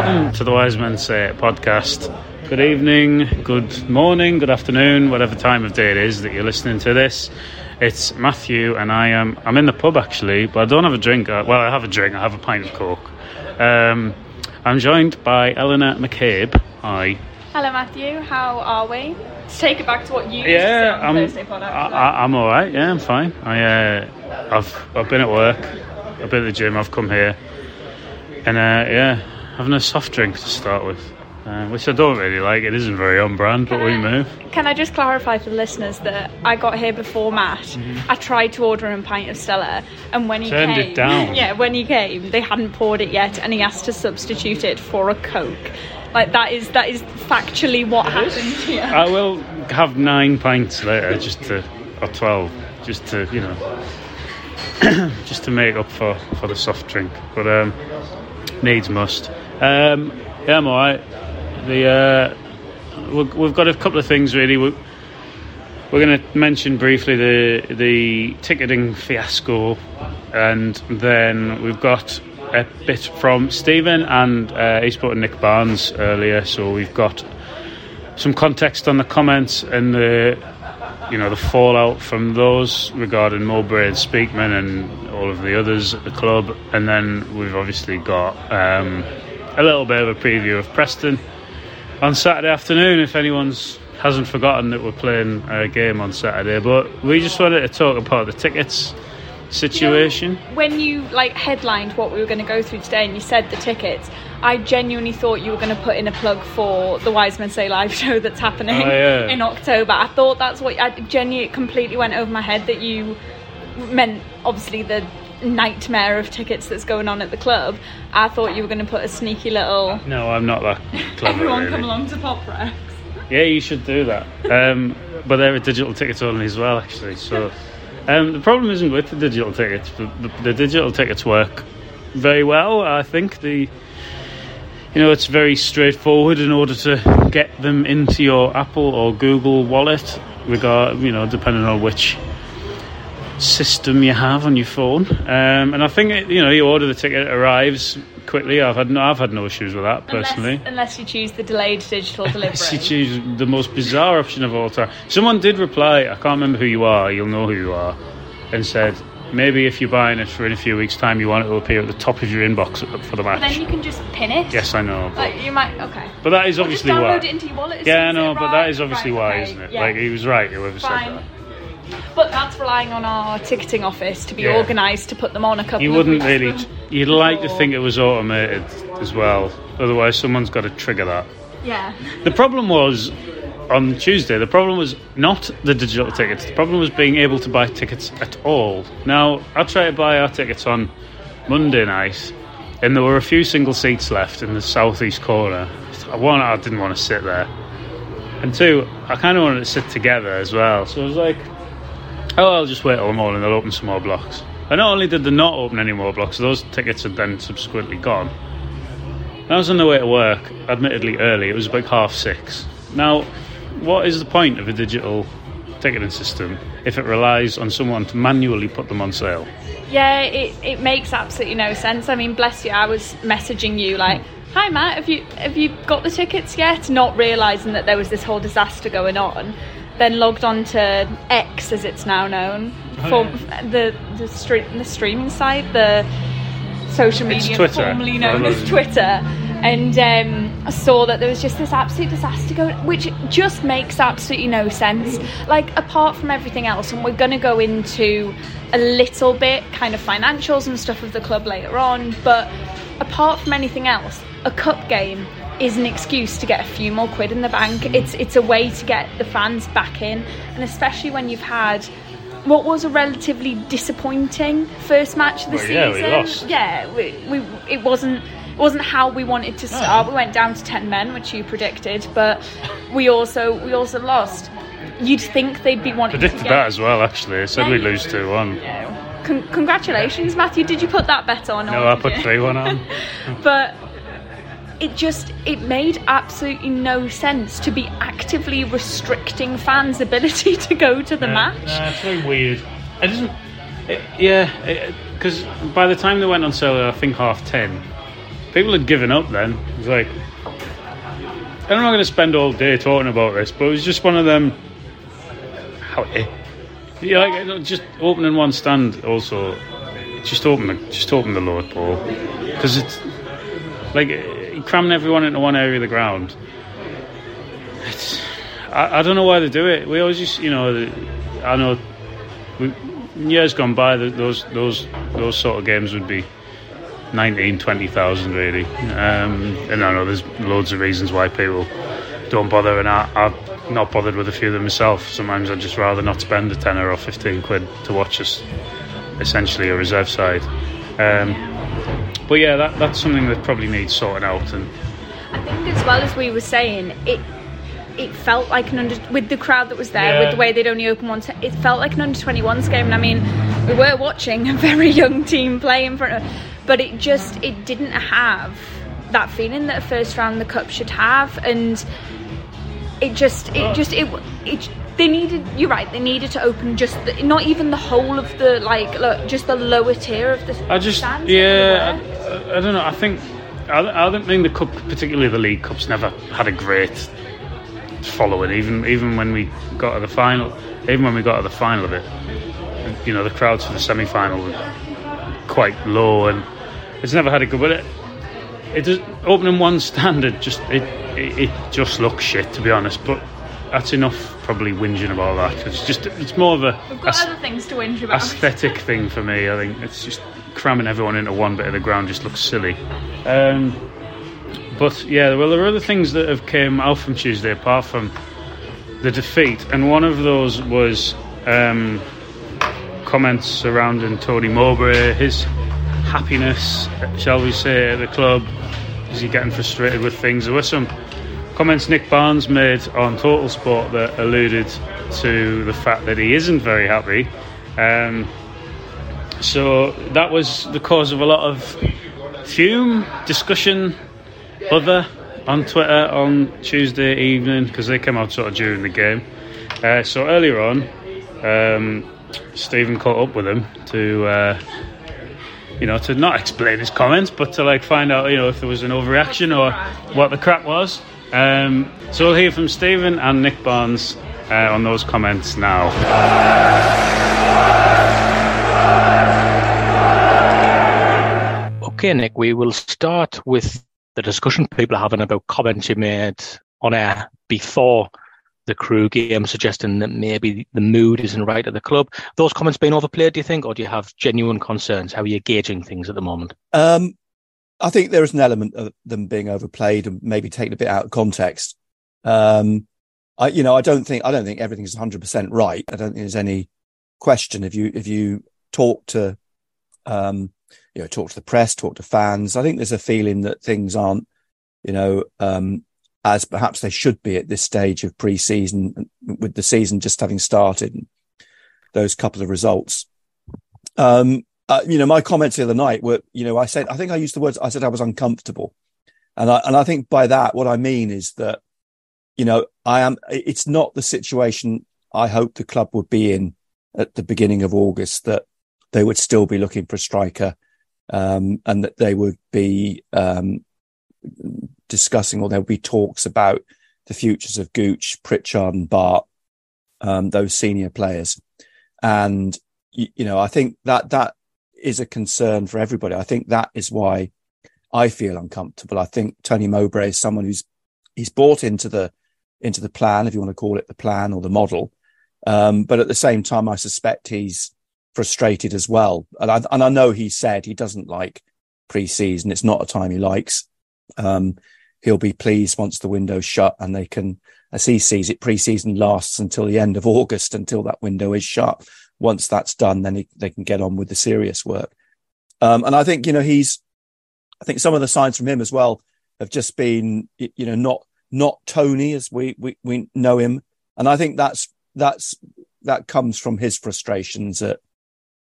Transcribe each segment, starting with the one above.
Welcome to the Wise Men Say It podcast. Good evening, good morning, good afternoon, whatever time of day it is that you're listening to this. It's Matthew, and I am. I'm in the pub actually, but I don't have a drink. Uh, Well, I have a drink. I have a pint of coke. Um, I'm joined by Eleanor McCabe. Hi. Hello, Matthew. How are we? Let's take it back to what you Yeah, to on I'm. Thursday pod. I, actually. I, I'm all right. Yeah, I'm fine. I, uh, I've I've been at work. I've been at the gym. I've come here, and uh, yeah, having a soft drink to start with, uh, which I don't really like. It isn't very on brand, but we I- move. Can I just clarify for the listeners that I got here before Matt? Mm-hmm. I tried to order him a pint of Stella, and when he Turned it came, down. yeah, when he came, they hadn't poured it yet, and he asked to substitute it for a Coke. Like that is that is factually what happened here. I will have nine pints later, just to or twelve, just to you know, just to make up for for the soft drink. But um, needs must. Um, yeah, I'm alright. The uh, we've, we've got a couple of things really. We, we're going to mention briefly the the ticketing fiasco, and then we've got a bit from Stephen and uh, he spoke Nick Barnes earlier. So we've got some context on the comments and the you know the fallout from those regarding Mowbray and Speakman and all of the others at the club, and then we've obviously got um, a little bit of a preview of Preston on Saturday afternoon. If anyone's hasn't forgotten that we're playing a game on Saturday, but we just wanted to talk about the tickets situation. You know, when you like headlined what we were going to go through today, and you said the tickets, I genuinely thought you were going to put in a plug for the Wise Men Say live show that's happening Oh, yeah. in October. I thought that's what I genuinely it completely went over my head that you meant obviously the nightmare of tickets that's going on at the club. I thought you were going to put a sneaky little No, I'm not that clever. everyone really. come along to Pop Recs. Yeah, you should do that. Um, but they're a digital tickets only as well, actually. So um, the problem isn't with the digital tickets. The, the, the digital tickets work very well. I think the you know it's very straightforward in order to get them into your Apple or Google wallet, regard you know depending on which system you have on your phone. Um, and I think it, you know you order the ticket, it arrives quickly. I've had no, I've had no issues with that personally. Unless, unless you choose the delayed digital delivery. She choose the most bizarre option of all time. Someone did reply, I can't remember who you are, you'll know who you are, and said, maybe if you're buying it for in a few weeks' time, you want it to appear at the top of your inbox for the But then you can just pin it. Yes, I know. But, Like you might okay. but that is obviously why. it into your wallet. as Yeah, know, but that is obviously Right, why, okay, isn't it? yeah. Like, he was right, whoever Fine. said that. But that's relying on our ticketing office to be Yeah. organised to put them on a couple. You wouldn't really. You'd like to think it was automated as well. Otherwise, someone's got to trigger that. Yeah. The problem was on Tuesday. The problem was not the digital tickets. The problem was being able to buy tickets at all. Now I tried to buy our tickets on Monday night, and there were a few single seats left in the southeast corner. One, I didn't want to sit there, and two, I kind of wanted to sit together as well. So I was like, "Oh, I'll just wait till morning. They'll open some more blocks." And not only did they not open any more blocks, those tickets had then subsequently gone. I was on the way to work, admittedly early. It was about half six. Now, what is the point of a digital ticketing system if it relies on someone to manually put them on sale? Yeah, it, it makes absolutely no sense. I mean, bless you, I was messaging you like, "Hi Matt, have you have you got the tickets yet?" Not realizing that there was this whole disaster going on. Then logged on to X, as it's now known, Oh, for yeah. the the, stre- the streaming site. The social media, Twitter. formerly known as Twitter, and um, I saw that there was just this absolute disaster going, which just makes absolutely no sense. Like apart from everything else, and we're going to go into a little bit kind of financials and stuff of the club later on, but apart from anything else, a cup game is an excuse to get a few more quid in the bank. Hmm. It's it's a way to get the fans back in, and especially when you've had what was a relatively disappointing first match of the Well, season. yeah, we lost. Yeah, we, we it wasn't it wasn't how we wanted to start. We went down to ten men, which you predicted, but we also we also lost. You'd think they'd be wanting Predicted to get, that as well. Actually, I said Yeah, we'd lose two one. Con- congratulations, Matthew. Did you put that bet on? No, I put three one on. but it just it made absolutely no sense to be actively restricting fans' ability to go to the match. Nah, it's very weird. It doesn't. It, yeah, because by the time they went on sale, I think half ten, people had given up. Then it was like, I'm not going to spend all day talking about this, but it was just one of them. How eh. Yeah, like just opening one stand. Also, just open the just open the load ball because it's like cramming everyone into one area of the ground. It's I, I don't know why they do it. We always just you know I know we, years gone by those those those sort of games would be 19, 20,000 really. Um, and I know there's loads of reasons why people don't bother, and I, I've not bothered with a few of them myself. Sometimes I'd just rather not spend a tenner or 15 quid to watch us, essentially a reserve side. Um, but yeah, that, that's something that probably needs sorting out. And I think as well as we were saying, it it felt like an under with the crowd that was there, Yeah. with the way they'd only open one. T- it felt like an under 21s game, and I mean, we were watching a very young team play in front of, but it just it didn't have that feeling that a first round the cup should have, and it just it oh. just it it. They needed. You're right. They needed to open just the, not even the whole of the like look, just the lower tier of the. I just, stands yeah. I, I don't know. I think I, I don't think the cup, particularly the League Cups, never had a great following. Even even when we got to the final, even when we got to the final of it, you know, the crowds for the semi final were quite low, and it's never had a good. But it, it does, opening one standard just it, it it just looks shit to be honest. But that's enough. Probably whinging about that. It's just it's more of a We've got other things to whinge about. aesthetic thing for me. I think it's just cramming everyone into one bit of the ground just looks silly. Um, but yeah, well, there are other things that have came out from Tuesday apart from the defeat, and one of those was um, comments surrounding Tony Mowbray, his happiness, shall we say, at the club. Is he getting frustrated with things? There were some comments Nick Barnes made on Total Sport that alluded to the fact that he isn't very happy. Um, so that was the cause of a lot of fume, discussion, other on Twitter on Tuesday evening because they came out sort of during the game. Uh, so earlier on, um, Stephen caught up with him to. Uh, you know, to not explain his comments, but to like find out, you know, if there was an overreaction or what the crap was. Um, so we'll hear from Stephen and Nick Barnes uh, on those comments now. Okay, Nick, we will start with the discussion people are having about comments you made on air before the Crewe game, suggesting that maybe the mood isn't right at the club. Those comments being overplayed, do you think, or do you have genuine concerns? How are you gauging things at the moment? Um, I think there is an element of them being overplayed and maybe taken a bit out of context. Um, I, you know, I don't think I don't think everything's 100 percent right. I don't think there's any question if you if you talk to, um, you know, talk to the press, talk to fans. I think there's a feeling that things aren't, you know, um, as perhaps they should be at this stage of pre-season, with the season just having started. Those couple of results. Um, uh, you know, my comments the other night were, you know, I said, I think I used the words, I said I was uncomfortable. And I, and I think by that, what I mean is that, you know, I am, it's not the situation I hope the club would be in at the beginning of August, that they would still be looking for a striker, um, and that they would be, um, discussing or there would be talks about the futures of Gooch, Pritchard and Batth, um, those senior players. And, you, you know, I think that, that is a concern for everybody. I think that is why I feel uncomfortable. I think Tony Mowbray is someone who's he's bought into the into the plan, if you want to call it the plan or the model. Um, but at the same time, I suspect he's frustrated as well. And I, and I know he said he doesn't like pre-season. It's not a time he likes. Um, he'll be pleased once the window's shut and they can, as he sees it, pre-season lasts until the end of August, until that window is shut. Once that's done, then he, they can get on with the serious work. Um, and I think, you know, he's, I think some of the signs from him as well have just been, you know, not not Tony as we we, we know him, and I think that's that's that comes from his frustrations at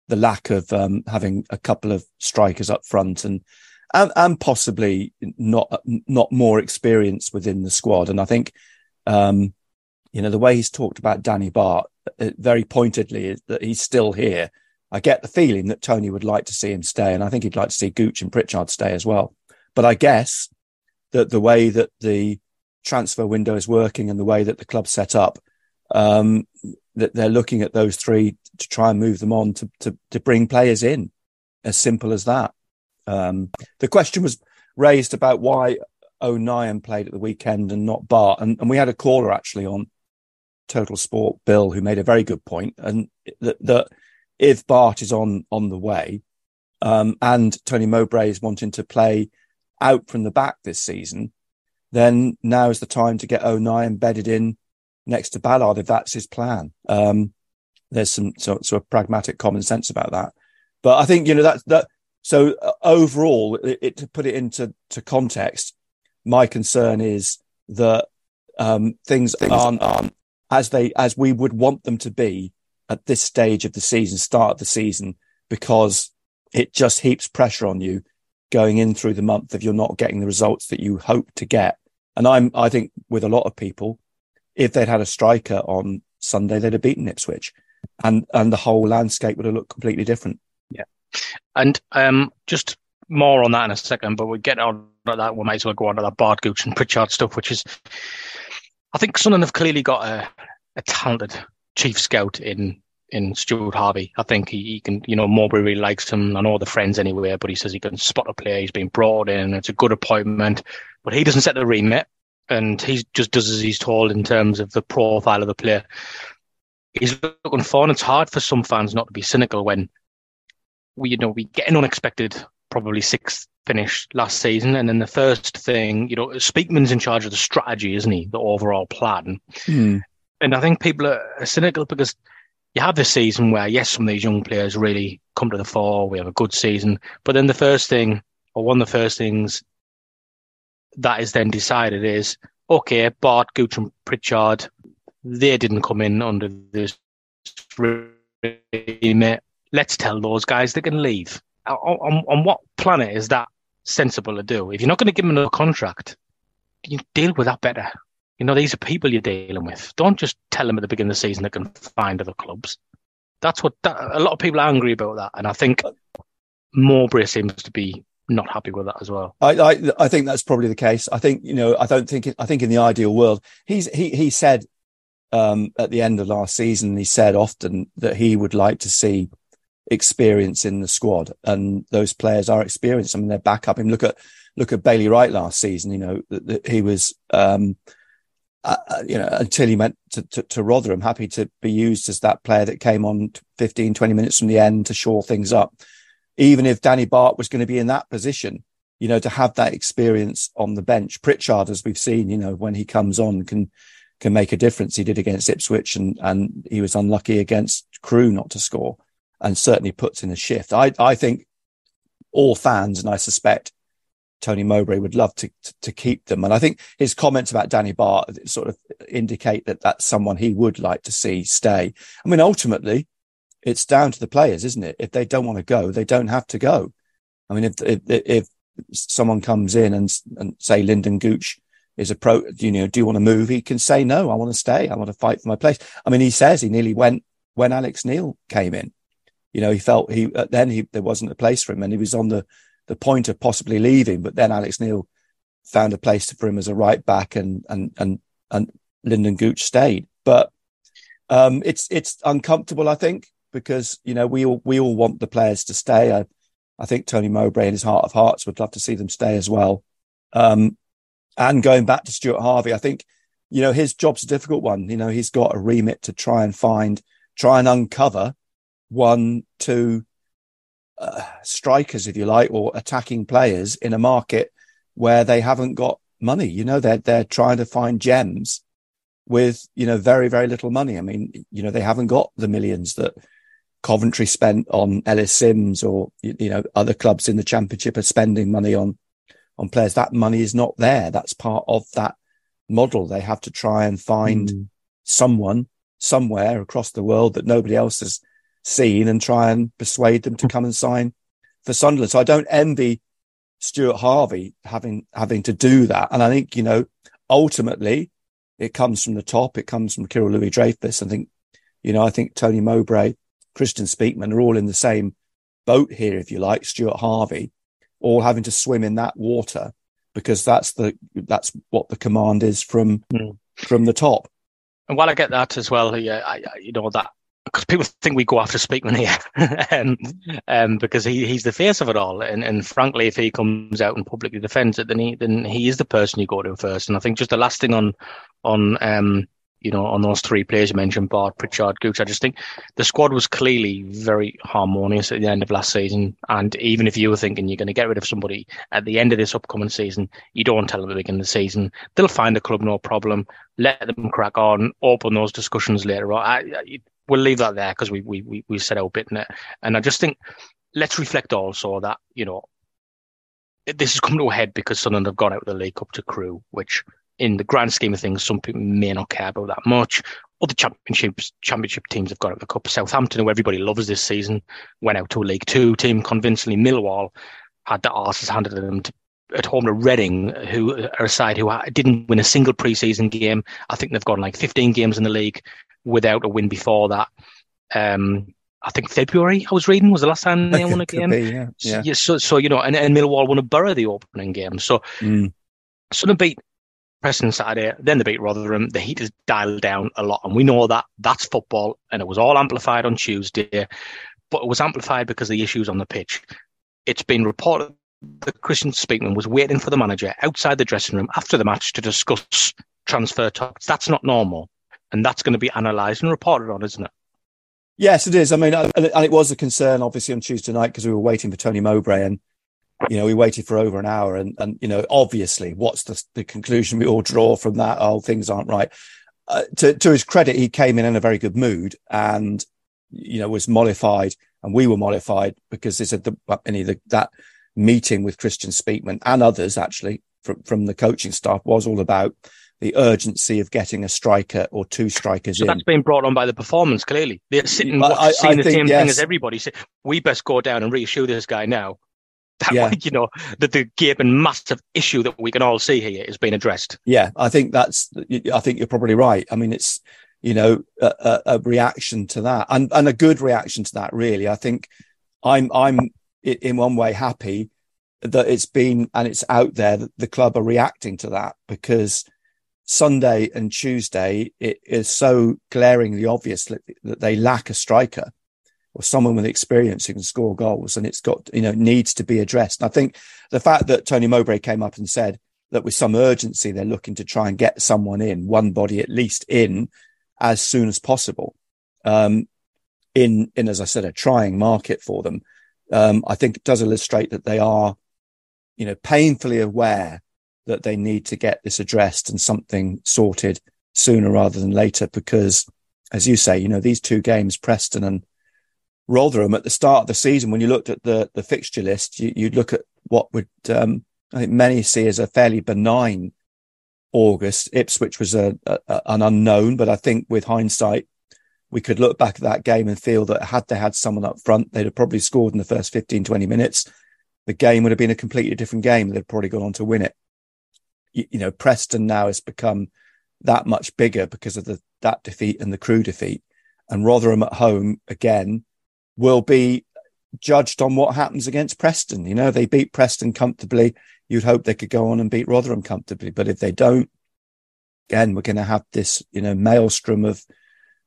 the lack of um, having a couple of strikers up front and, and and possibly not not more experience within the squad. And I think, um, you know, the way he's talked about Danny uh, very pointedly that he's still here. I get the feeling that Tony would like to see him stay, and I think he'd like to see Gooch and Pritchard stay as well. But I guess that the way that the transfer window is working and the way that the club's set up, um, that they're looking at those three to try and move them on to, to, to bring players in. As simple as that. Um, the question was raised about why O'Nien played at the weekend and not Batth. And, and we had a caller actually on Total Sport, Bill, who made a very good point, and that, that if Batth is on on the way, um, and Tony Mowbray is wanting to play out from the back this season, then now is the time to get O'Nien embedded in next to Ballard if that's his plan. Um, there's some sort, sort of pragmatic common sense about that. But I think, you know, that, that, so uh, overall, it, it, to put it into to context, my concern is that um, things, things aren't, aren't as they as we would want them to be at this stage of the season, start of the season, because it just heaps pressure on you going in through the month if you're not getting the results that you hope to get. And I'm, I think with a lot of people, if they'd had a striker on Sunday, they'd have beaten Ipswich and, and the whole landscape would have looked completely different. Yeah. And, um, just more on that in a second, but we get on that. We might as well go on to that Batth Gooch and Pritchard stuff, which is, I think Sunderland have clearly got a, a talented chief scout in in Stuart Harvey. I think he, he, can, you know, Mowbray really likes him. I know the friends anyway, but he says he can spot a player. He's been brought in. It's a good appointment, but he doesn't set the remit and he just does as he's told in terms of the profile of the player. He's looking for, and it's hard for some fans not to be cynical when we, you know, we get an unexpected, probably sixth finish last season. And then the first thing, you know, Speakman's in charge of the strategy, isn't he? The overall plan. Mm. And I think people are cynical because you have this season where, yes, some of these young players really come to the fore. We have a good season. But then the first thing, or one of the first things that is then decided is, okay, Batth, Gooch and Pritchard, they didn't come in under this remit. Let's tell those guys they can leave. On, on, what planet is that sensible to do? If you're not going to give them another contract, you deal with that better. You know, these are people you're dealing with. Don't just tell them at the beginning of the season they can find other clubs. That's what that, a lot of people are angry about that, and I think Mowbray seems to be not happy with that as well. I, I, I think that's probably the case. I think you know I don't think I think in the ideal world he's he he said um, at the end of last season he said often that he would like to see experience in the squad and those players are experienced. I mean they're back up him. Look at look at Bailey Wright last season. You know that, he was um, uh, uh, you know, until he went to, to, to, Rotherham, happy to be used as that player that came on 15, 20 minutes from the end to shore things up. Even if Danny Batth was going to be in that position, you know, to have that experience on the bench. Pritchard, as we've seen, you know, when he comes on, can can make a difference. He did against Ipswich, and and he was unlucky against Crewe not to score, and certainly puts in a shift. I I think all fans, and I suspect Tony Mowbray would love to, to, to keep them. And I think his comments about Danny Batth sort of indicate that that's someone he would like to see stay. I mean, ultimately, it's down to the players, isn't it? If they don't want to go, they don't have to go. I mean, if if, if someone comes in and and say Lyndon Gooch is a pro, you know, do you want to move? He can say no. I want to stay. I want to fight for my place. I mean, he says he nearly went when Alex Neil came in. You know, he felt he then he there wasn't a place for him, and he was on the the point of possibly leaving, but then Alex Neil found a place for him as a right back, and and and and Lyndon Gooch stayed. But um, it's it's uncomfortable, I think. because you know we all we all want the players to stay. I, I think Tony Mowbray in his heart of hearts would love to see them stay as well. Um, and going back to Stuart Harvey, I think you know his job's a difficult one. You know he's got a remit to try and find, try and uncover one, two uh, strikers, if you like, or attacking players in a market where they haven't got money. You know they're they're trying to find gems with you know very very little money. I mean, you know they haven't got the millions that Coventry spent on Ellis Simms or you know other clubs in the Championship are spending money on on players. That money is not there. That's part of that model. They have to try and find mm. someone somewhere across the world that nobody else has seen and try and persuade them to come and sign for Sunderland. So I don't envy Stuart Harvey having having to do that. And I think you know ultimately it comes from the top. It comes from Kyril Louis Dreyfus. I think you know I think Tony Mowbray Kristjaan Speakman are all in the same boat here, if you like, Stuart Harvey, all having to swim in that water because that's the that's what the command is from mm. from the top. And while I get that as well, yeah, I, you know that because people think we go after Speakman here, um, um, because he, he's the face of it all. And, and frankly, if he comes out and publicly defends it, then he then he is the person you go to first. And I think just the last thing on on um, you know, on those three players you mentioned, Batth, Pritchard, Gooch. I just think the squad was clearly very harmonious at the end of last season. And even if you were thinking you're going to get rid of somebody at the end of this upcoming season, you don't tell them at the beginning of the season. They'll find a club, no problem. Let them crack on, open those discussions later on. I, I, we'll leave that there because we, we, we, we set out bit in it. And I just think let's reflect also that, you know, this has come to a head because Sunderland have gone out of the League Cup to Crewe, which in the grand scheme of things, some people may not care about that much. Other championships, championship teams have got out the cup. Southampton, who everybody loves this season, went out to a League Two team convincingly. Millwall had the arses handed to them to, at home to Reading, who are a side who didn't win a single preseason game. I think they've gone like 15 games in the league without a win before that. Um, I think February I was reading was the last time they won a game. Be, yeah. Yeah. So, so, you know, and, and Millwall won a Boro the opening game. So, mm. Sunderland beat Preston Saturday, then they beat Rotherham. The heat has dialed down a lot, and we know that that's football, and it was all amplified on Tuesday, but it was amplified because of the issues on the pitch. It's been reported that Kristjaan Speakman was waiting for the manager outside the dressing room after the match to discuss transfer talks. That's not normal, and that's going to be analysed and reported on, isn't it? Yes, it is. I mean, and it was a concern, obviously, on Tuesday night because we were waiting for Tony Mowbray, and you know, we waited for over an hour and, and, you know, obviously what's the, the conclusion we all draw from that? Oh, things aren't right. Uh, to, to his credit, he came in in a very good mood and, you know, was mollified and we were mollified because they said the, any, the, that meeting with Kristjaan Speakman and others actually from, from the coaching staff was all about the urgency of getting a striker or two strikers so in. that's been brought on by the performance, clearly. They're sitting I, seeing I the think, same yes. thing as everybody. Say, we best go down and reassure this guy now that yeah. you know that the gaping massive issue that we can all see here is being addressed. Yeah, I think that's. I think you're probably right. I mean, it's you know a, a reaction to that, and and a good reaction to that. Really, I think I'm I'm in one way happy that it's been and it's out there that the club are reacting to that because Sunday and Tuesday it is so glaringly obvious that they lack a striker or someone with experience who can score goals and it's got, you know, needs to be addressed. And I think the fact that Tony Mowbray came up and said that with some urgency, they're looking to try and get someone in, one body at least in as soon as possible. Um, in, in, as I said, a trying market for them. Um, I think it does illustrate that they are, you know, painfully aware that they need to get this addressed and something sorted sooner rather than later. Because as you say, you know, these two games, Preston and Rotherham at the start of the season, when you looked at the the fixture list, you, would look at what would um, I think many see as a fairly benign August. Ipswich was a, a, an unknown, but I think with hindsight, we could look back at that game and feel that had they had someone up front, they'd have probably scored in the first 15, 20 minutes. The game would have been a completely different game. They'd probably gone on to win it. You, you know, Preston now has become that much bigger because of the that defeat and the Crewe defeat. And Rotherham at home again will be judged on what happens against Preston. You know, they beat Preston comfortably. You'd hope they could go on and beat Rotherham comfortably. But if they don't, again, we're going to have this, you know, maelstrom of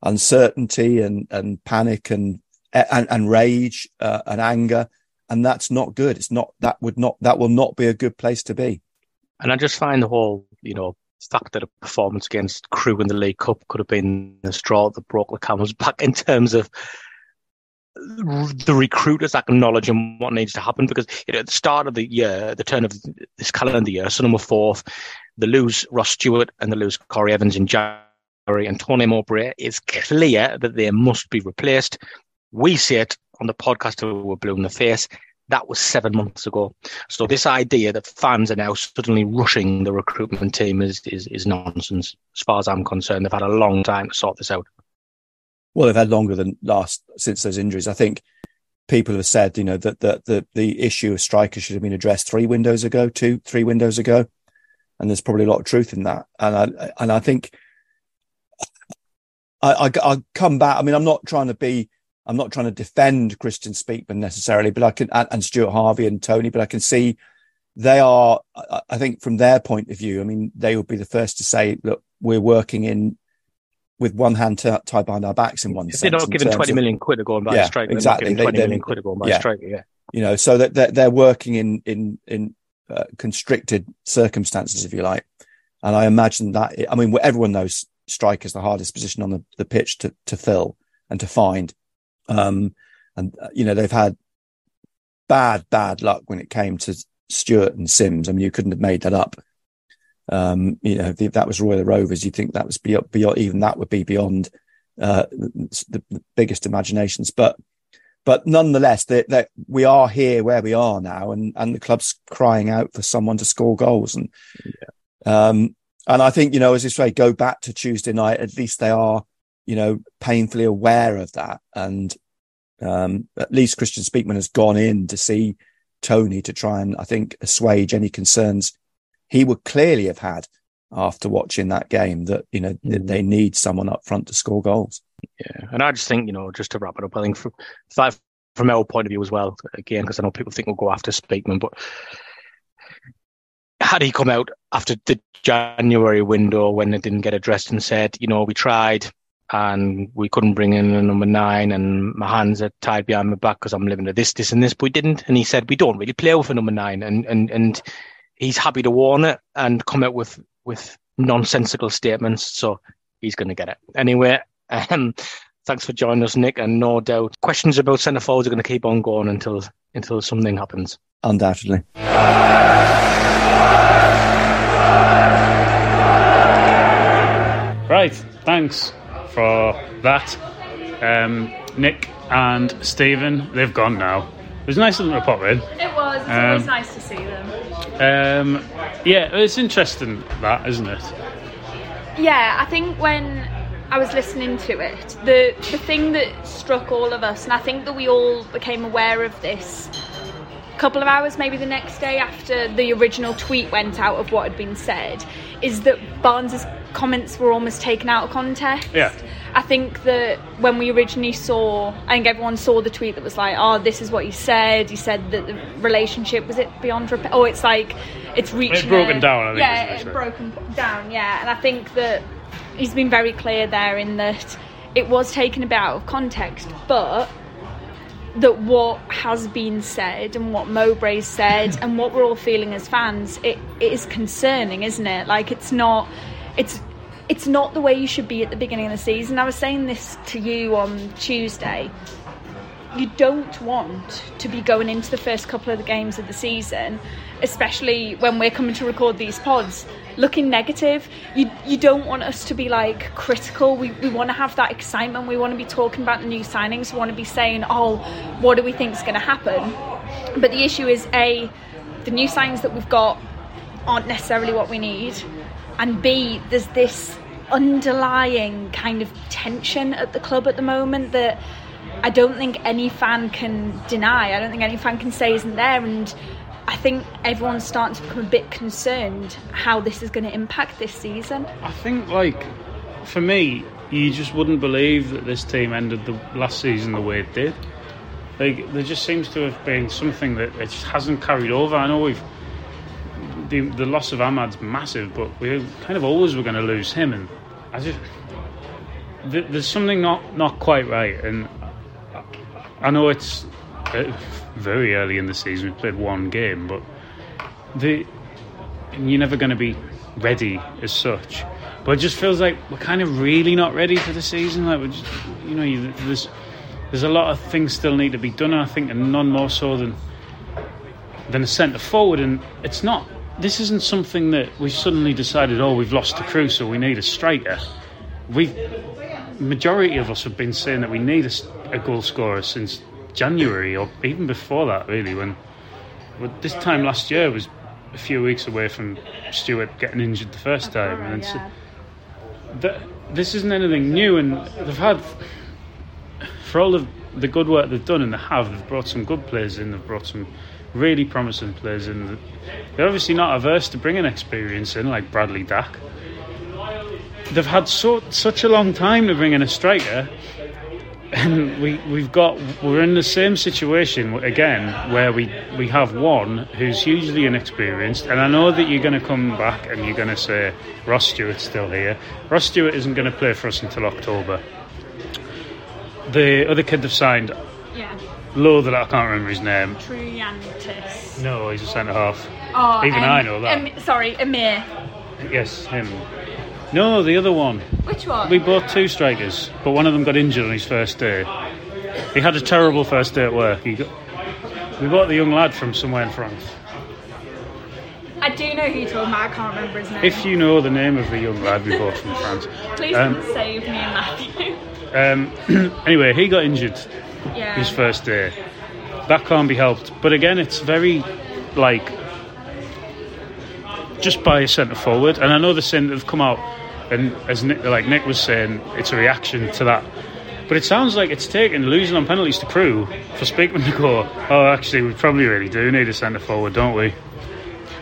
uncertainty and, and panic and and, and rage uh, and anger, and that's not good. It's not that would not that will not be a good place to be. And I just find the whole, you know, fact that a performance against Crewe in the League Cup could have been the straw that broke the camel's back in terms of the recruiters acknowledging what needs to happen because you know, at the start of the year, the turn of this calendar year, so number fourth, they lose Ross Stewart and they lose Corry Evans in January and Tony Mowbray. It's clear that they must be replaced. We see it on the podcast who were blue in the face. That was seven months ago. So this idea that fans are now suddenly rushing the recruitment team is, is, is nonsense. As far as I'm concerned, they've had a long time to sort this out. Well, they've had longer than last since those injuries. I think people have said, you know, that the, the, the issue of strikers should have been addressed three windows ago, two, three windows ago. And there's probably a lot of truth in that. And I, and I think I, I, I come back. I mean, I'm not trying to be, I'm not trying to defend Kristjaan Speakman necessarily, but I can, and, Stuart Harvey and Tony, but I can see they are, I think from their point of view, I mean, they would be the first to say, look, we're working in with one hand t- tied behind our backs in one if sense. They're not giving twenty million quid to go buy yeah, a striker. Exactly. They, twenty million quid to go buy yeah. a. Yeah. You know, so that they're, they're, working in in in uh, constricted circumstances, if you like. And I imagine that. I mean, everyone knows strikers the hardest position on the, the pitch to to fill and to find. Um, and uh, you know they've had bad bad luck when it came to Stewart and Simms. I mean, you couldn't have made that up. Um, you know, if that was Royal Rovers, you'd think that was beyond, beyond even that would be beyond uh, the, the, biggest imaginations. But but nonetheless, that that we are here where we are now, and and the club's crying out for someone to score goals, and yeah. um, and I think you know, as you say, go back to Tuesday night. At least they are, you know, painfully aware of that, and um, at least Kristjaan Speakman has gone in to see Tony to try and I think assuage any concerns he would clearly have had after watching that game that you know mm. they need someone up front to score goals. Yeah, and I just think you know just to wrap it up, I think from from our point of view as well, again because I know people think we'll go after Speakman, but had he come out after the January window when it didn't get addressed and said, you know, we tried and we couldn't bring in a number nine and my hands are tied behind my back because I'm living to this, this and this, but we didn't. And he said, we don't really play with a number nine. And, and, and he's happy to warn it and come out with with nonsensical statements. So he's going to get it anyway. Um, thanks for joining us, Nick. And no doubt questions about centre forwards are going to keep on going until until something happens. Undoubtedly. Right. Thanks for that, um, Nick and Stephen. They've gone now. It was nice of them to pop in. It was. It's um, always nice to see them. Um, yeah, it's interesting that, isn't it? Yeah, I think when I was listening to it, the the thing that struck all of us, and I think that we all became aware of this a couple of hours, maybe the next day after the original tweet went out of what had been said, is that Barnes's comments were almost taken out of context. Yeah. I think that when we originally saw, I think everyone saw the tweet that was like, "Oh, this is what he said." He said that the relationship was it beyond repair. Oh, it's like it's reaching. It's broken a, down. I think yeah, it's broken down. Yeah, and I think that he's been very clear there in that it was taken a bit out of context, but that what has been said and what Mowbray said and what we're all feeling as fans, it, it is concerning, isn't it? Like it's not, it's it's not the way you should be at the beginning of the season. I was saying this to you on Tuesday. You don't want to be going into the first couple of the games of the season, especially when we're coming to record these pods, looking negative. You you don't want us to be like critical. We we want to have that excitement. We want to be talking about the new signings. We want to be saying, oh, what do we think is going to happen? But the issue is a the new signings that we've got aren't necessarily what we need, and b there's this underlying kind of tension at the club at the moment that I don't think any fan can deny. I don't think any fan can say isn't there. And I think everyone's starting to become a bit concerned how this is going to impact this season. I think, like, for me, you just wouldn't believe that this team ended the last season the way it did. Like, there just seems to have been something that it just hasn't carried over. I know we've the, the loss of Amad's massive, but we kind of always were going to lose him, and I just there's something not not quite right, and I know it's very early in the season. We played one game, but the you're never going to be ready as such. But it just feels like we're kind of really not ready for the season. Like we're just, you know, you, there's there's a lot of things still need to be done. I think, and none more so than than a centre forward. And it's not. This isn't something that we suddenly decided. Oh, we've lost the Crewe, so we need a striker. We've majority of us have been saying that we need a, a goal scorer since January or even before that. Really, when well, this time last year was a few weeks away from Stewart getting injured the first time, and yeah. th- this isn't anything new. And they've had for all of the good work they've done, and they have, they've brought some good players in. They've brought some really promising players in. They're obviously not averse to bringing experience in, like Bradley Dack. They've had so such a long time to bring in a striker, and we we've got we're in the same situation again where we we have one who's hugely inexperienced, and I know that you're going to come back and you're going to say Ross Stewart's still here. Ross Stewart isn't going to play for us until October. The other kid they've signed, Yeah. low that I can't remember his name. Triantis. No, he's a centre half. Oh, Even um, I know that. Am- sorry, Amir. Yes, him. No, the other one. Which one? We bought two strikers, but one of them got injured on his first day. He had a terrible first day at work. He got, we bought the young lad from somewhere in France. I do know who you're talking about. I can't remember his name. If you know the name of the young lad we bought from France. Please um, don't save me and Matthew. Um, anyway, he got injured yeah. his first day. That can't be helped. But again, it's very like just by a centre forward. And I know the that they've come out and as Nick, like Nick was saying, it's a reaction to that. But it sounds like it's taken losing on penalties to Crewe for Speakman to go. Oh, actually, we probably really do need a centre forward, don't we?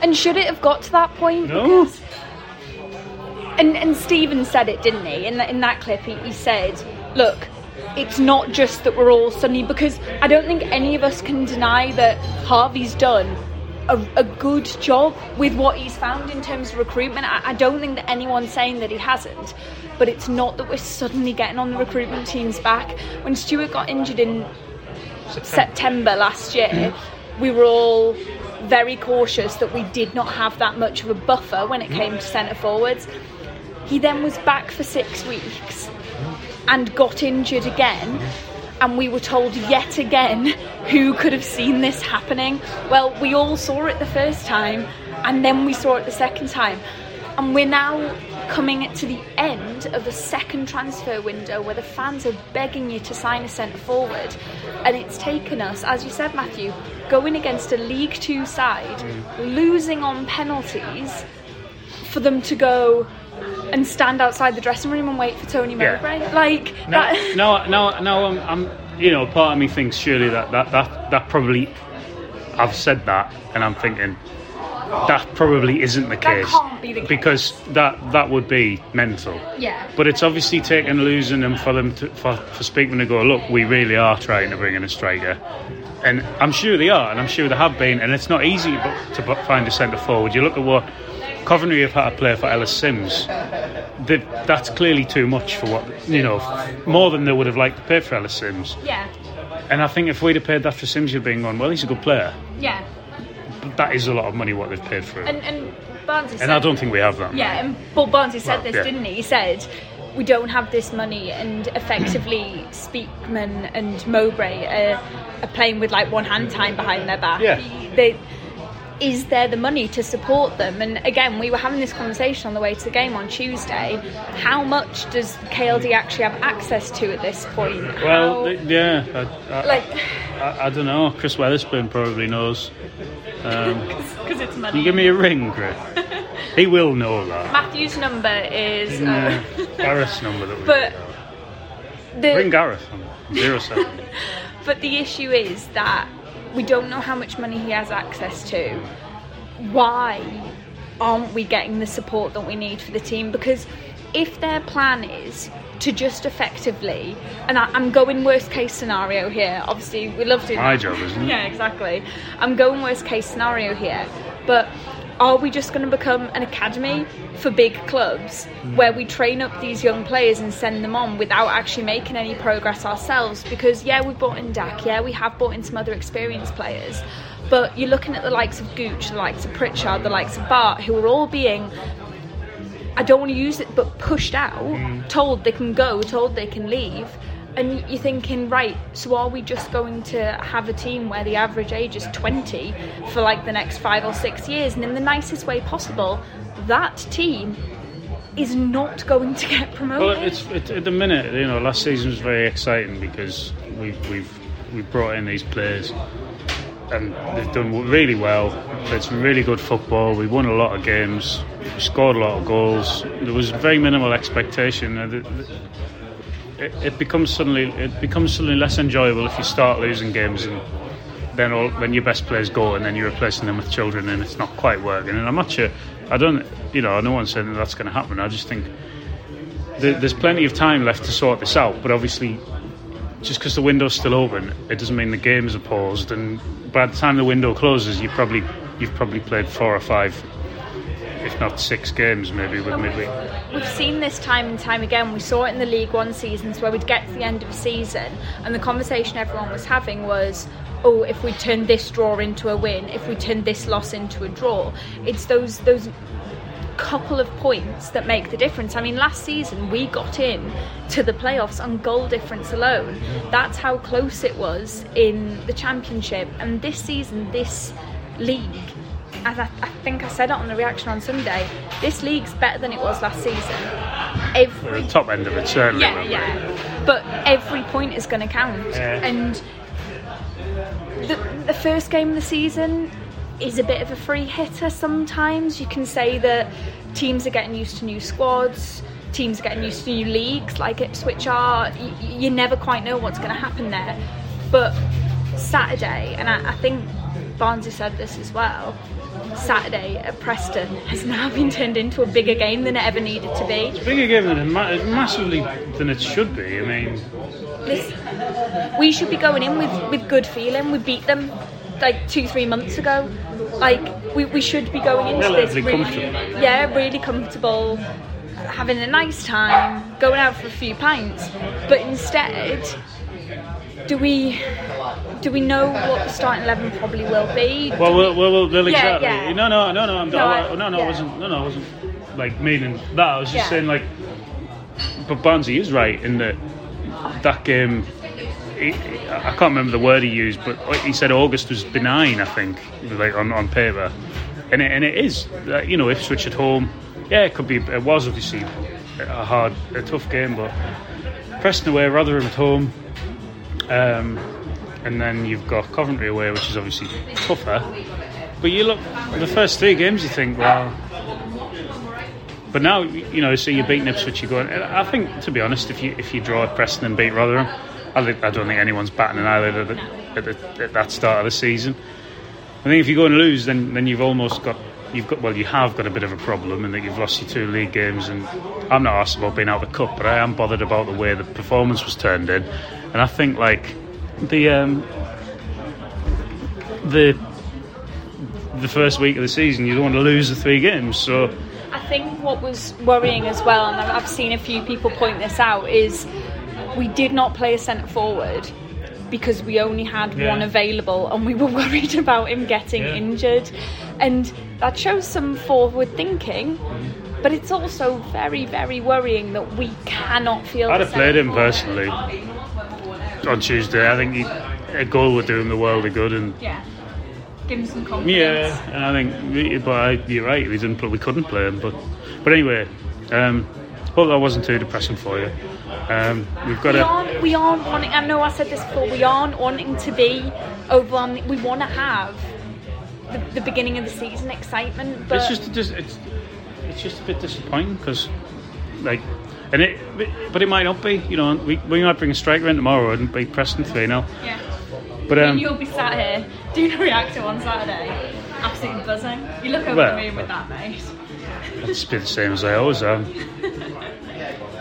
And should it have got to that point? No. Because- And and Stephen said it, didn't he? In that in that clip, he, he said, "Look, it's not just that we're all suddenly because I don't think any of us can deny that Harvey's done." A, a good job with what he's found in terms of recruitment. I, I don't think that anyone's saying that he hasn't, but it's not that we're suddenly getting on the recruitment teams back. When Stewart got injured in September last year, we were all very cautious that we did not have that much of a buffer when it came to centre forwards. He then was back for six weeks and got injured again. And we were told yet again who could have seen this happening. Well, we all saw it the first time, and then we saw it the second time. And we're now coming to the end of the second transfer window where the fans are begging you to sign a centre forward. And it's taken us, as you said, Matthew, going against a League Two side, mm. losing on penalties, for them to go and stand outside the dressing room and wait for Tony Yeah. Mowbray. Like, No, that. no, no, no. I'm, I'm, you know, part of me thinks surely that that that that probably. I've said that, and I'm thinking that probably isn't the case. can't be the case. because that that would be mental. Yeah. But it's obviously taken losing them for them to, for for Speakman to go. Look, we really are trying to bring in a striker, and I'm sure they are, and I'm sure they have been. And it's not easy to find a centre forward. You look at what Coventry have had a player for Ellis Simms. They- That's clearly too much for what you know, more than they would have liked to pay for Ellis Simms. Yeah. And I think if we'd have paid that for Simms, you'd been going, well, he's a good player. Yeah. But that is a lot of money what they've paid for him. And and Barnsley said And I don't think we have that. Yeah, and Paul Barnsley said Well, this, yeah. didn't he? He said we don't have this money, and effectively Speakman and Mowbray are, are playing with like one hand tied behind their back. Yeah. They, is there the money to support them? And again, we were having this conversation on the way to the game on Tuesday. How much does KLD actually have access to at this point? Well, How- th- yeah. I, I, like, I, I don't know. Chris Weatherspoon probably knows. Um, because it's can money. you give me a ring, Chris? he will know that. Matthew's number is. Isn't Uh, uh, Gareth's number that we but the, Ring Gareth zero seven. But the issue is that we don't know how much money he has access to. Why aren't we getting the support that we need for the team? Because if their plan is to just effectively, and I, I'm going worst case scenario here, obviously we love doing My job, isn't it? Yeah, exactly. I'm going worst case scenario here, but are we just going to become an academy for big clubs mm. where we train up these young players and send them on without actually making any progress ourselves? Because, yeah, we've bought in Dack, yeah, we have brought in some other experienced players, but you're looking at the likes of Gooch, the likes of Pritchard, the likes of Batth, who are all being. I don't want to use it, but pushed out, mm. told they can go, told they can leave, and you're thinking, right, so are we just going to have a team where the average age is 20 for like the next five or six years? And in the nicest way possible, that team is not going to get promoted. Well, it's it, at the minute, you know, last season was very exciting because we've we've we brought in these players and they've done really well. Played some really good football. We won a lot of games. Scored a lot of goals. There was very minimal expectation. It, becomes suddenly it becomes suddenly less enjoyable if you start losing games and then all, when your best players go and then you're replacing them with children and it's not quite working. And I'm not sure. I don't. You know, no one's saying that that's going to happen. I just think there, there's plenty of time left to sort this out. But obviously, just because the window's still open, it doesn't mean the games are paused. And by the time the window closes, you probably you've probably played four or five, if not six games, maybe with midweek. We've seen this time and time again. We saw it in the League One seasons where we'd get to the end of a season and the conversation everyone was having was, oh, if we turn this draw into a win, if we turn this loss into a draw, it's those those couple of points that make the difference. I mean, last season we got in to the playoffs on goal difference alone. That's how close it was in the championship. And this season, this league, as I, I think I said it on the reaction on Sunday, this league's better than it was last season. We're the top end of it, certainly. yeah, weren't we? yeah. But every point is going to count. Yeah. And the, the first game of the season is a bit of a free hitter sometimes. You can say that teams are getting used to new squads, teams are getting used to new leagues like Ipswich are. You, you never quite know what's going to happen there. But Saturday, and I, I think Barnsley said this as well. Saturday at Preston has now been turned into a bigger game than it ever needed to be. It's a bigger game than it ma- massively than it should be. I mean, we should be going in with, with good feeling. We beat them like two, three months ago. Like we, we should be going into this really, yeah, really comfortable, having a nice time, going out for a few pints. But instead, do we do we know what the starting eleven probably will be? well, well, well, well, Yeah, exactly. yeah. No, no, no, no. I'm, No, no, I- no, no, yeah. I wasn't. No, no, I wasn't like meaning that. I was just Yeah. saying like, but Barnsley is right in that that game. He, I can't remember the word he used, but he said August was benign. I think, like on, on paper, and it, and it is. You know, Ipswich at home, yeah, it could be. It was obviously a hard, a tough game, but Preston away, Rotherham at home, um, and then you've got Coventry away, which is obviously tougher. But you look the first three games, you think, well. But now you know, so you're beating Ipswich, you're going. I think, to be honest, if you if you draw at Preston and beat Rotherham, I, think, I don't think anyone's batting an eyelid at, the, at, the, at that start of the season. I think if you go and lose, then then you've almost got you've got well, you have got a bit of a problem in that you've lost your two league games, and I'm not asked about being out of the cup, but I am bothered about the way the performance was turned in, and I think like the um, the the first week of the season, you don't want to lose the three games, so. I think what was worrying as well, and I've seen a few people point this out, is we did not play a centre forward because we only had Yeah. one available and we were worried about him getting Yeah. injured. And that shows some forward thinking, but it's also very, very worrying that we cannot feel I'd have played him forward. personally on Tuesday. I think he, a goal would do him the world of good, and Yeah. Give him some confidence. yeah, and I think, but you're right. We didn't, we couldn't play him, but but anyway, um, hope that wasn't too depressing for you. Um, we've got We aren't, we aren't wanting, I know I said this before, we aren't wanting to be over on, we want to have the, the beginning of the season excitement, but It's just, it's, it's just a bit disappointing because, like, and it, but it might not be. You know, we, we might bring a striker in tomorrow and beat Preston three 0 yeah. But um, you'll be sat here doing a reactor on Saturday, absolutely buzzing. You look over Well, the moon with that, mate. It's been the same as I always am.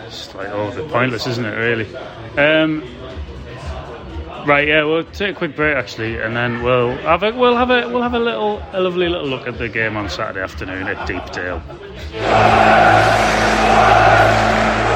It's like oh, the pointless, isn't it? Really. Um, Right, yeah, we'll take a quick break actually, and then we'll have a we'll have a we'll have a little a lovely little look at the game on Saturday afternoon at Deepdale.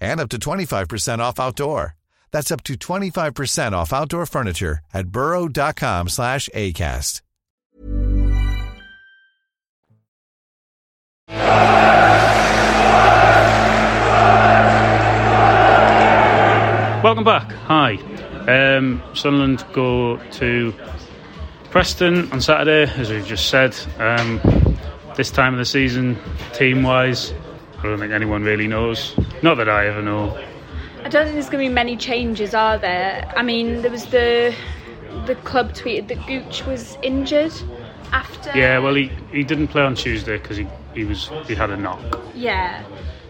and up to 25% off outdoor. That's up to 25% off outdoor furniture at burrow.com slash ACAST. Welcome back. Hi. Um, Sunderland go to Preston on Saturday, as we've just said. Um, this time of the season, team wise, I don't think anyone really knows. Not that I ever know. I don't think there's going to be many changes, are there? I mean, there was the the club tweeted that Gooch was injured after. Yeah, well, he, he didn't play on Tuesday because he, he was he had a knock. Yeah,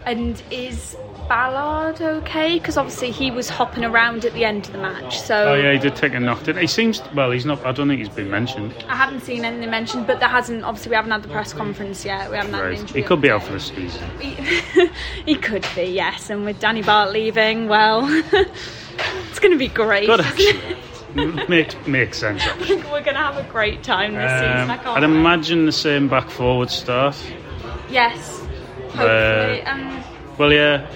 and is Ballard okay? Because obviously he was hopping around at the end of the match. So Oh yeah, he did take a knock. Did he? he seems well. He's not. I don't think he's been mentioned. I haven't seen anything mentioned, but there hasn't. Obviously, we haven't had the press conference yet. We haven't had an. He could be out for the season. He, he could be, yes. And with Danny Batth leaving, well, it's going to be great. Good isn't it? actually. makes makes sense. Actually. We're going to have a great time this season. I Um, I'd wait. imagine the same back forward start. Yes. Hopefully. um, Well, yeah.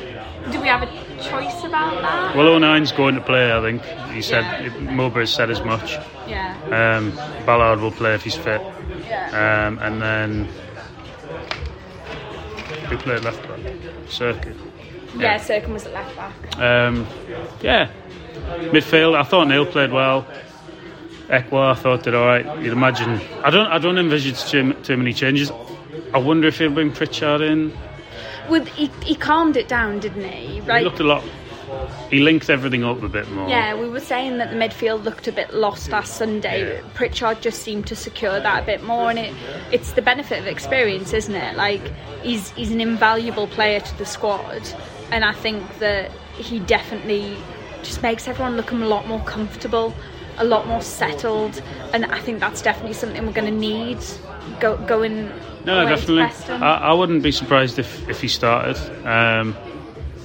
Do we have a choice about that? Well, O'Nien's going to play. I think he said. Yeah. Mowbray said as much. yeah. Um, Ballard will play if he's fit. Yeah. Um, and then who played left back? Cirkin. yeah, Cirkin was at left back. Um, yeah, midfield. I thought Neil played well. Ekwah, I thought did all right. You'd imagine. I don't. I don't envisage too, too many changes. I wonder if he'll bring Pritchard in. Well, he, he calmed it down, didn't he? Right. He looked a lot. He linked everything up a bit more. Yeah, we were saying that the midfield looked a bit lost last Sunday. Yeah. Pritchard just seemed to secure that a bit more, and it it's the benefit of experience, isn't it? Like he's he's an invaluable player to the squad, and I think that he definitely just makes everyone look a lot more comfortable, a lot more settled, and I think that's definitely something we're going to need go, going. No, definitely. I, I wouldn't be surprised if, if he started. Um,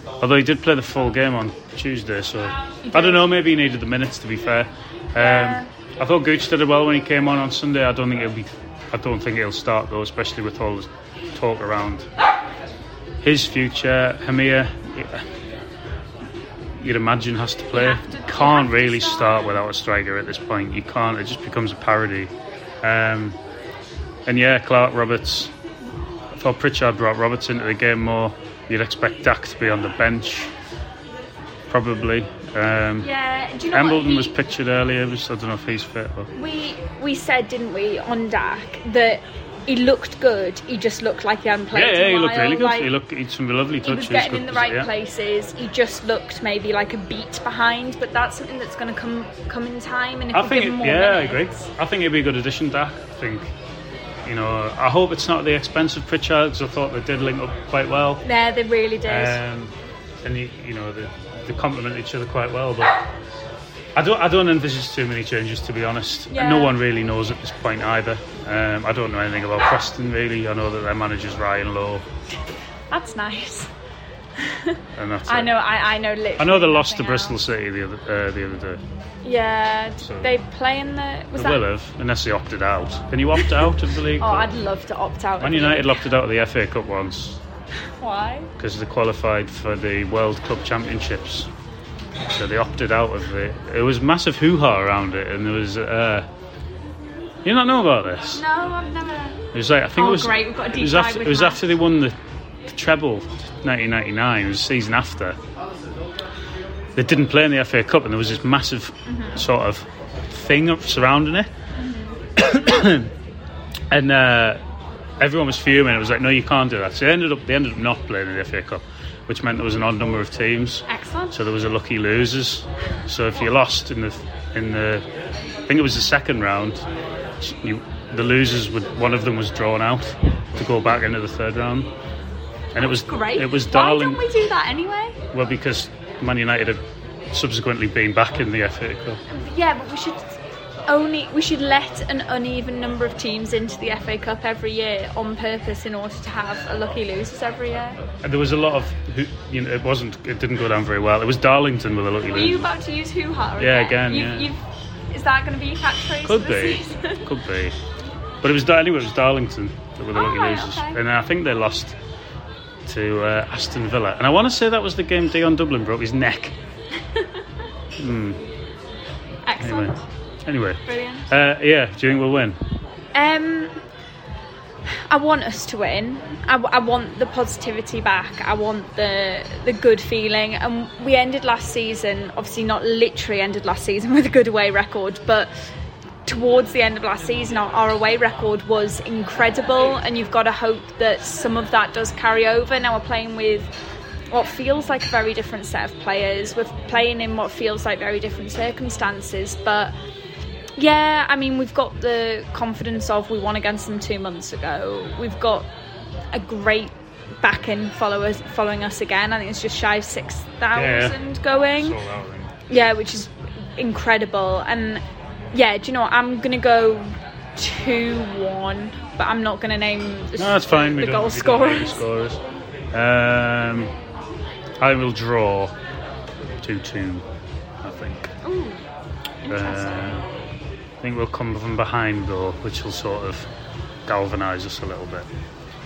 although he did play the full game on Tuesday, so I don't know. Maybe he needed the minutes. To be fair, um, Yeah. I thought Gooch did it well when he came on on Sunday. I don't think he'll be. I don't think he'll start though, especially with all the talk around his future. Hemir, you'd imagine has to play. to- can't really start. start without a striker at this point. You can't. It just becomes a parody. Um, and yeah, Clarke Roberts. I thought Pritchard brought Roberts into the game more. You'd expect Dack to be on the bench, probably. Um, yeah, do you know? Embleton He- was pictured earlier. Was, I don't know if he's fit. But We we said, didn't we, on Dack that he looked good. He just looked like he hadn't played. yeah, yeah, he looked really good. Like, he looked. He had some lovely he touches. was getting in the right yeah. places. He just looked maybe like a beat behind, but that's something that's going to come come in time. And if I think. give him It, more yeah, I agree. I think it'd be a good addition, Dack. I think. You know, I hope it's not at the expensive Pritchard because I thought they did link up quite well. Yeah, they really did. um, and you, you know they, they complement each other quite well. But I don't I don't envisage too many changes to be honest. Yeah. no one really knows at this point either. Um, I don't know anything about Preston really. I know that their manager's Ryan Lowe, that's nice. and that's I it. know. I, I know. Literally I know they lost to Bristol else. City the other uh, the other day. Yeah, So- they play in the. Was They that? will have unless they opted out. Can you opt out of the league? Oh, I'd love to opt out. Man United league. opted out of the FA Cup once Why? because they qualified for the World Cup Championships. So they opted out of it. It was massive hoo ha around it, and there was uh, You not know about this? No, I've never. It was like I think Oh, it was. great, we've got a it deep was dive after. It was after they won the treble, 1999. It was the season after. They didn't play in the FA Cup, and there was this massive Mm-hmm. sort of thing surrounding it, and uh, everyone was fuming. It was like, no, you can't do that. So they ended up. They ended up not playing in the FA Cup, which meant there was an odd number of teams. Excellent. So there was a lucky losers. So if you lost in the in the, I think it was the second round, you, the losers would one of them was drawn out to go back into the third round, and it was Great. It was darling. Why don't we do that anyway? Well, because Man United have subsequently been back in the FA Cup. Yeah, but we should only we should let an uneven number of teams into the FA Cup every year on purpose in order to have a lucky losers every year. And there was a lot of, who, you know, it wasn't, it didn't go down very well. It was Darlington with a lucky Were you loser. about to use hoo ha? Yeah, again, You've, yeah. You've, is that going to be your catchphrase? Could be, season? could be. But it was anyway. It was Darlington that were the Oh, lucky right, losers, okay. and I think they lost to uh, Aston Villa. And I want to say that was the game Dion Dublin broke his neck. Excellent. Anyway, anyway, Brilliant. uh, yeah. Do you think we'll win? Um, I want us to win. I want the positivity back. I want the the good feeling. And we ended last season, obviously not literally ended last season with a good away record, but towards the end of last season, our, our away record was incredible. And you've got to hope that some of that does carry over. Now we're playing with what feels like a very different set of players. We're playing in what feels like very different circumstances, but. Yeah, I mean, we've got the confidence of we won against them two months ago. We've got a great backing followers following us again. I think it's just shy of six thousand going. I think. Yeah, which is incredible. And yeah, do you know what? I'm gonna go two one, but I'm not gonna name the, No, that's fine. the we goal we don't need scorers. scorers. Um, I will draw two-two. I think. Ooh, interesting. Uh, I think we'll come from behind though, which will sort of galvanise us a little bit.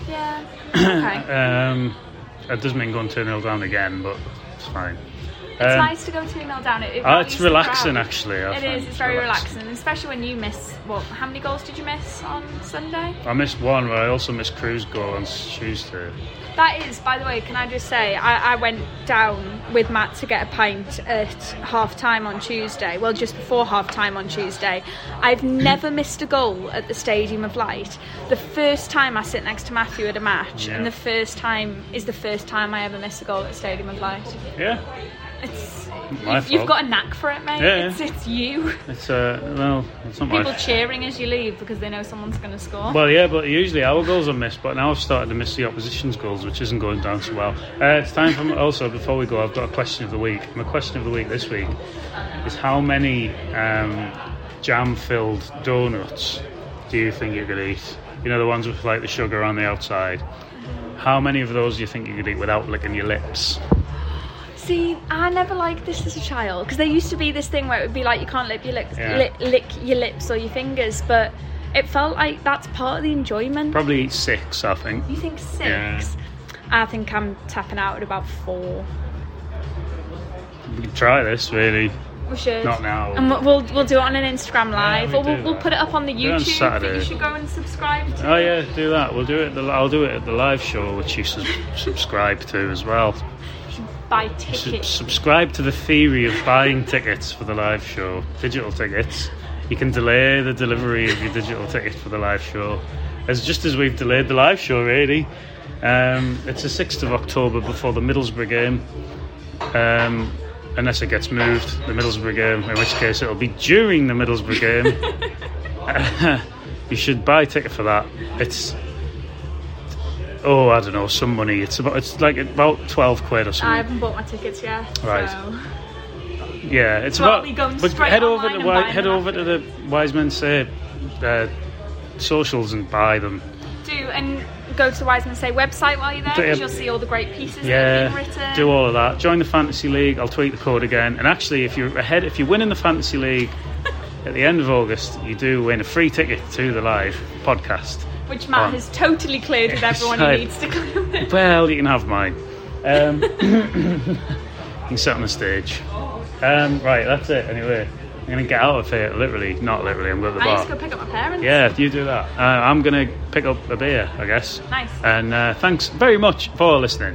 yeah. Okay. Um, it doesn't mean going 2 0 down again, but it's fine. It's Um, nice to go 2 0 down. It, oh, it's relaxing actually. I It is. It's very relaxing, especially when you miss. What? How many goals did you miss on Sunday? I missed one, but I also missed Crewe's goal on Tuesday. That is, by the way, can I just say, I, I went down with Matt to get a pint at half time on Tuesday. Well, just before half time on Tuesday. I've never missed a goal at the Stadium of Light. The first time I sit next to Matthew at a match, Yeah. and the first time is the first time I ever miss a goal at Stadium of Light. Yeah, It's My you've, you've got a knack for it, mate. Yeah, yeah. It's, it's you. it's uh, well, it's not People my. cheering as you leave because they know someone's going to score. Well, yeah, but usually our goals are missed, but now I've started to miss the opposition's goals, which isn't going down so well. Uh, it's time for also before we go. I've got a question of the week. My question of the week this week is how many um, jam-filled donuts do you think you could eat? You know the ones with like the sugar on the outside. How many of those do you think you could eat without licking your lips? See, I never liked this as a child because there used to be this thing where it would be like you can't lip your lips, Yeah. li- lick your lips or your fingers, but it felt like that's part of the enjoyment. Probably six, I think. You think six? Yeah. I think I'm tapping out at about four. We could try this, really. We should. Not now. And we'll we'll, do it on an Instagram live, we or we'll, we'll put it up on the on YouTube that Saturday. you should go and subscribe to. Oh yeah, do that. We'll do it. At the, I'll do it at the live show, which you sub- subscribe to as well. Buy Sub- subscribe to the theory of buying tickets for the live show, digital tickets. You can delay the delivery of your digital tickets for the live show, as just as we've delayed the live show. Really, um, it's the sixth of October before the Middlesbrough game. Um, unless it gets moved, the Middlesbrough game, in which case it'll be during the Middlesbrough game. you should buy a ticket for that. It's oh, I don't know, some money. It's about it's like about twelve quid or something. I haven't bought my tickets yet. Right. So. Yeah, it's Well, about. but head over to Wi- head over to the Wise Men Say uh, socials and buy them. Do and go to the Wise Men Say website while you're there because you'll see all the great pieces that Yeah, have been written. do all of that. Join the fantasy league. I'll tweet the code again. And actually, if you're ahead, if you win in the fantasy league at the end of August, you do win a free ticket to the live podcast. Which Matt on. has totally cleared with everyone Right. he needs to clear with. Well, you can have mine. Um, you can sit on the stage. Um, right, that's it. Anyway, I'm gonna get out of here. Literally, not literally. I'm going to the I need to go pick up my parents. Yeah, if you do that, uh, I'm gonna pick up a beer, I guess. Nice. And uh, thanks very much for listening.